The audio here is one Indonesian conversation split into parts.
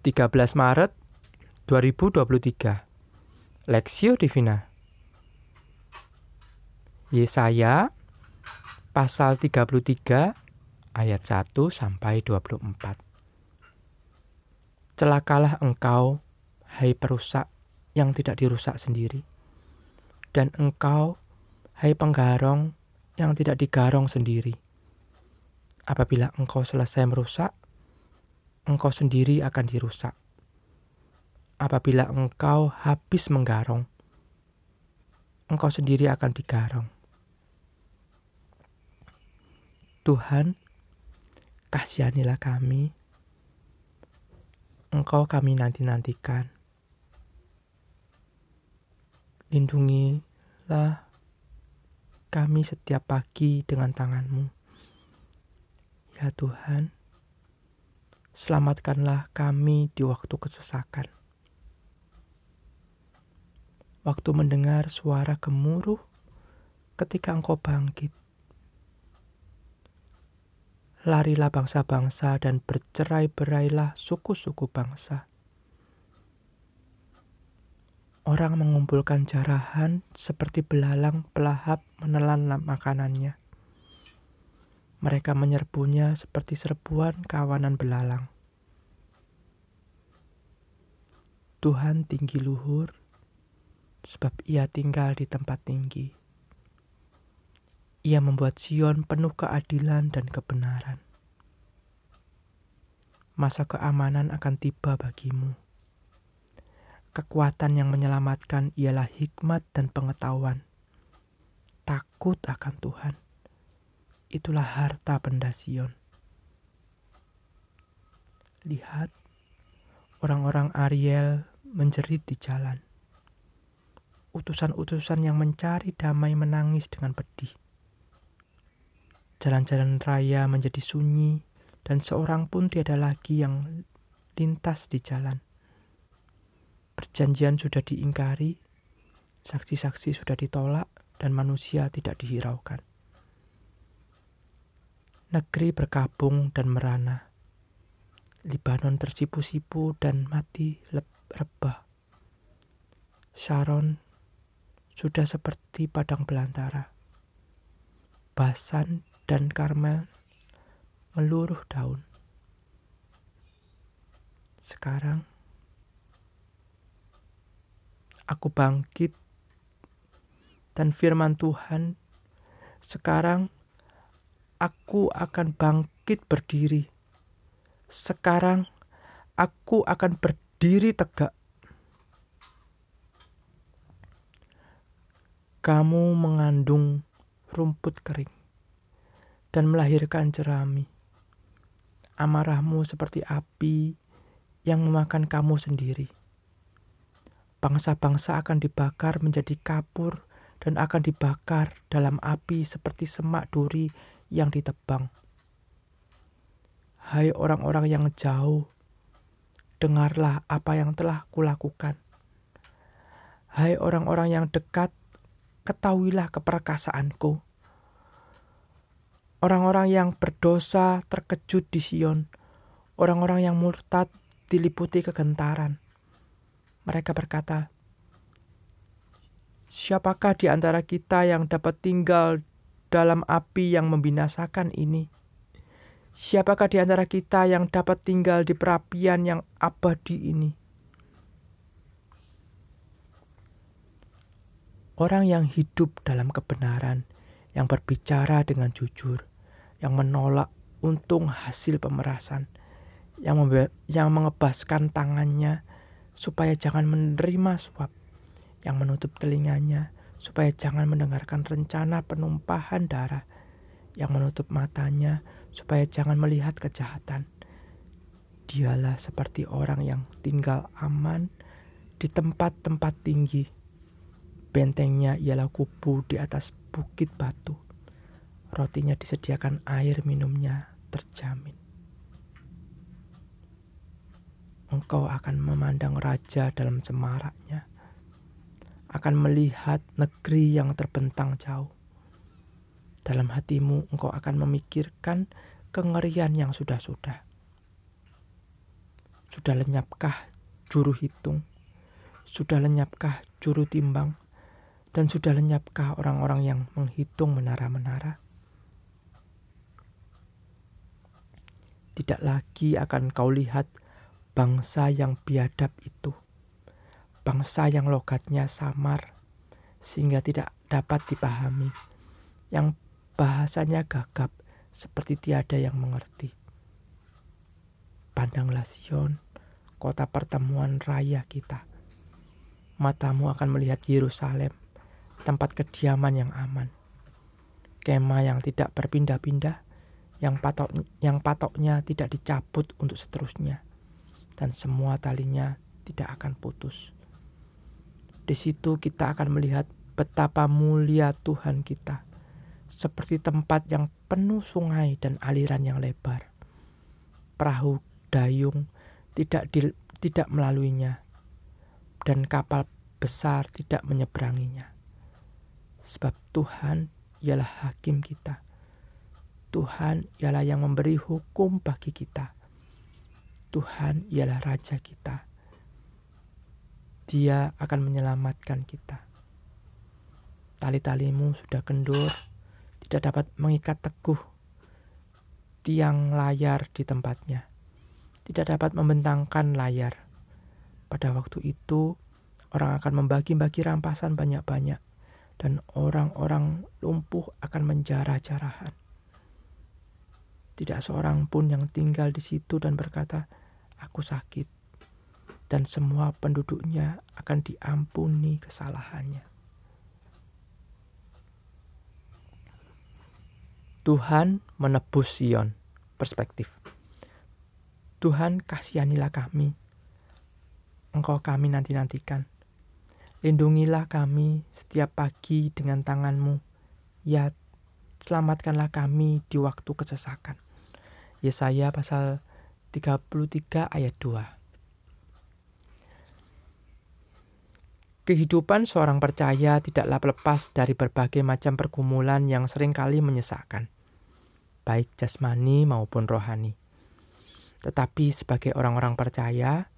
13 Maret 2023 Lexio Divina. Yesaya pasal 33 ayat 1 sampai 24 Celakalah engkau hai perusak yang tidak dirusak sendiri. Dan engkau hai penggarong yang tidak digarong sendiri. Apabila engkau selesai merusak engkau sendiri akan dirusak. Apabila engkau habis menggarong, engkau sendiri akan digarong. Tuhan, kasihanilah kami. Engkau kami nanti-nantikan. Lindungilah kami setiap pagi dengan tanganmu. Ya Tuhan, selamatkanlah kami di waktu kesesakan. Waktu mendengar suara gemuruh ketika engkau bangkit. Larilah bangsa-bangsa dan bercerai-berailah suku-suku bangsa. Orang mengumpulkan jarahan seperti belalang pelahap menelan makanannya. Mereka menyerbunya seperti serbuan kawanan belalang. Tuhan tinggi luhur, sebab ia tinggal di tempat tinggi. Ia membuat Sion penuh keadilan dan kebenaran. Masa keamanan akan tiba bagimu. Kekuatan yang menyelamatkan ialah hikmat dan pengetahuan. Takut akan Tuhan itulah harta benda Sion. Lihat, orang-orang Ariel menjerit di jalan. Utusan-utusan yang mencari damai menangis dengan pedih. Jalan-jalan raya menjadi sunyi dan seorang pun tiada lagi yang lintas di jalan. Perjanjian sudah diingkari, saksi-saksi sudah ditolak, dan manusia tidak dihiraukan negeri berkabung dan merana. Libanon tersipu-sipu dan mati rebah. Sharon sudah seperti padang belantara. Basan dan Karmel meluruh daun. Sekarang aku bangkit dan firman Tuhan sekarang aku akan bangkit berdiri. Sekarang aku akan berdiri tegak. Kamu mengandung rumput kering dan melahirkan jerami. Amarahmu seperti api yang memakan kamu sendiri. Bangsa-bangsa akan dibakar menjadi kapur dan akan dibakar dalam api seperti semak duri yang ditebang. Hai orang-orang yang jauh, dengarlah apa yang telah kulakukan. Hai orang-orang yang dekat, ketahuilah keperkasaanku. Orang-orang yang berdosa terkejut di Sion, orang-orang yang murtad diliputi kegentaran. Mereka berkata, Siapakah di antara kita yang dapat tinggal dalam api yang membinasakan ini? Siapakah di antara kita yang dapat tinggal di perapian yang abadi ini? Orang yang hidup dalam kebenaran, yang berbicara dengan jujur, yang menolak untung hasil pemerasan, yang, yang mengebaskan tangannya supaya jangan menerima suap, yang menutup telinganya supaya jangan mendengarkan rencana penumpahan darah yang menutup matanya supaya jangan melihat kejahatan. Dialah seperti orang yang tinggal aman di tempat-tempat tinggi. Bentengnya ialah kubu di atas bukit batu. Rotinya disediakan air minumnya terjamin. Engkau akan memandang raja dalam semaraknya akan melihat negeri yang terbentang jauh. Dalam hatimu, engkau akan memikirkan kengerian yang sudah-sudah. Sudah lenyapkah juru hitung? Sudah lenyapkah juru timbang? Dan sudah lenyapkah orang-orang yang menghitung menara-menara? Tidak lagi akan kau lihat bangsa yang biadab itu, bangsa yang logatnya samar, sehingga tidak dapat dipahami, yang bahasanya gagap seperti tiada yang mengerti. Pandanglah Sion, kota pertemuan raya kita. Matamu akan melihat Yerusalem, tempat kediaman yang aman. Kema yang tidak berpindah-pindah, yang patok yang patoknya tidak dicabut untuk seterusnya dan semua talinya tidak akan putus. Di situ kita akan melihat betapa mulia Tuhan kita, seperti tempat yang penuh sungai dan aliran yang lebar. Perahu dayung tidak di, tidak melaluinya dan kapal besar tidak menyeberanginya. Sebab Tuhan ialah hakim kita. Tuhan ialah yang memberi hukum bagi kita. Tuhan ialah raja kita. Dia akan menyelamatkan kita. Tali-talimu sudah kendur, tidak dapat mengikat teguh tiang layar di tempatnya. Tidak dapat membentangkan layar. Pada waktu itu, orang akan membagi-bagi rampasan banyak-banyak dan orang-orang lumpuh akan menjarah-jarahan. Tidak seorang pun yang tinggal di situ dan berkata, "Aku sakit." Dan semua penduduknya akan diampuni kesalahannya. Tuhan menebus Sion. Perspektif. Tuhan kasihanilah kami. Engkau kami nanti-nantikan Lindungilah kami setiap pagi dengan tanganmu. Ya, selamatkanlah kami di waktu kesesakan. Yesaya pasal 33 ayat 2. Kehidupan seorang percaya tidaklah lepas dari berbagai macam pergumulan yang sering kali menyesakkan, baik jasmani maupun rohani. Tetapi sebagai orang-orang percaya,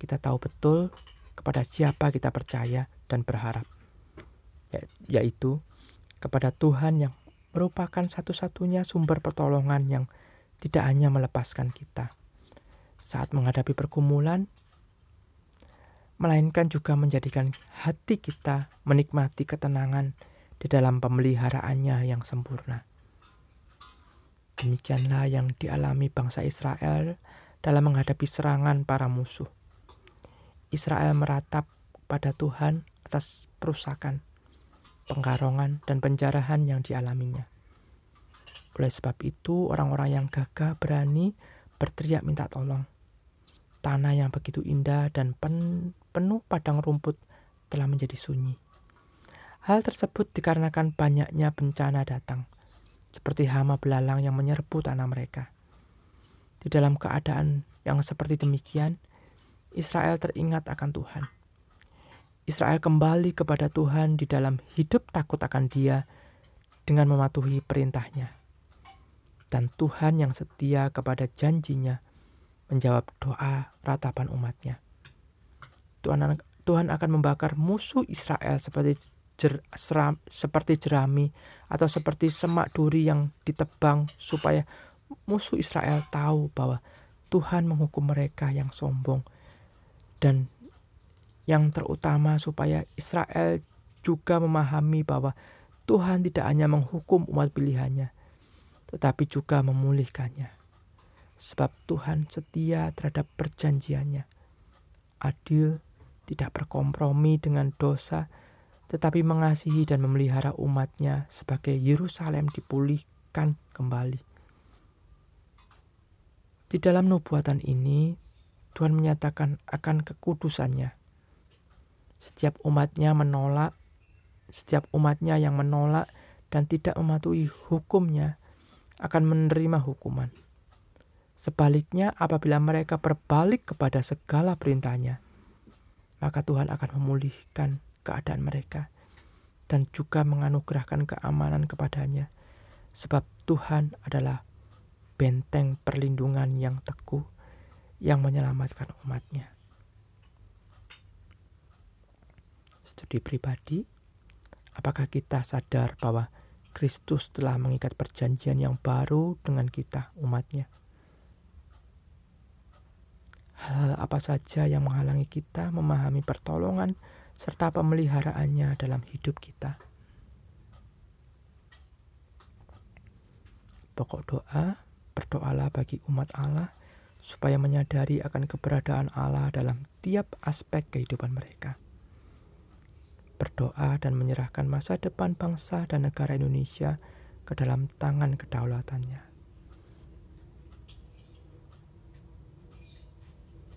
kita tahu betul kepada siapa kita percaya dan berharap, ya, yaitu kepada Tuhan yang merupakan satu-satunya sumber pertolongan yang tidak hanya melepaskan kita saat menghadapi pergumulan, melainkan juga menjadikan hati kita menikmati ketenangan di dalam pemeliharaannya yang sempurna. Demikianlah yang dialami bangsa Israel dalam menghadapi serangan para musuh. Israel meratap pada Tuhan atas perusakan, penggarongan, dan penjarahan yang dialaminya. Oleh sebab itu, orang-orang yang gagah berani berteriak minta tolong. Tanah yang begitu indah dan pen penuh padang rumput telah menjadi sunyi. Hal tersebut dikarenakan banyaknya bencana datang, seperti hama belalang yang menyerbu tanah mereka. Di dalam keadaan yang seperti demikian, Israel teringat akan Tuhan. Israel kembali kepada Tuhan di dalam hidup takut akan Dia dengan mematuhi perintahnya. Dan Tuhan yang setia kepada janjinya menjawab doa ratapan umatnya. Tuhan, Tuhan akan membakar musuh Israel seperti jer, seram, seperti jerami atau seperti semak duri yang ditebang supaya musuh Israel tahu bahwa Tuhan menghukum mereka yang sombong dan yang terutama supaya Israel juga memahami bahwa Tuhan tidak hanya menghukum umat pilihannya, tetapi juga memulihkannya. Sebab Tuhan setia terhadap perjanjiannya. Adil, tidak berkompromi dengan dosa, tetapi mengasihi dan memelihara umatnya sebagai Yerusalem dipulihkan kembali. Di dalam nubuatan ini, Tuhan menyatakan akan kekudusannya. Setiap umatnya menolak, setiap umatnya yang menolak dan tidak mematuhi hukumnya akan menerima hukuman. Sebaliknya apabila mereka berbalik kepada segala perintahnya, maka Tuhan akan memulihkan keadaan mereka dan juga menganugerahkan keamanan kepadanya. Sebab Tuhan adalah benteng perlindungan yang teguh yang menyelamatkan umatnya. Studi pribadi, apakah kita sadar bahwa Kristus telah mengikat perjanjian yang baru dengan kita, umatnya? Hal-hal apa saja yang menghalangi kita memahami pertolongan serta pemeliharaannya dalam hidup kita? Pokok doa, berdoalah bagi umat Allah supaya menyadari akan keberadaan Allah dalam tiap aspek kehidupan mereka. Berdoa dan menyerahkan masa depan bangsa dan negara Indonesia ke dalam tangan kedaulatannya.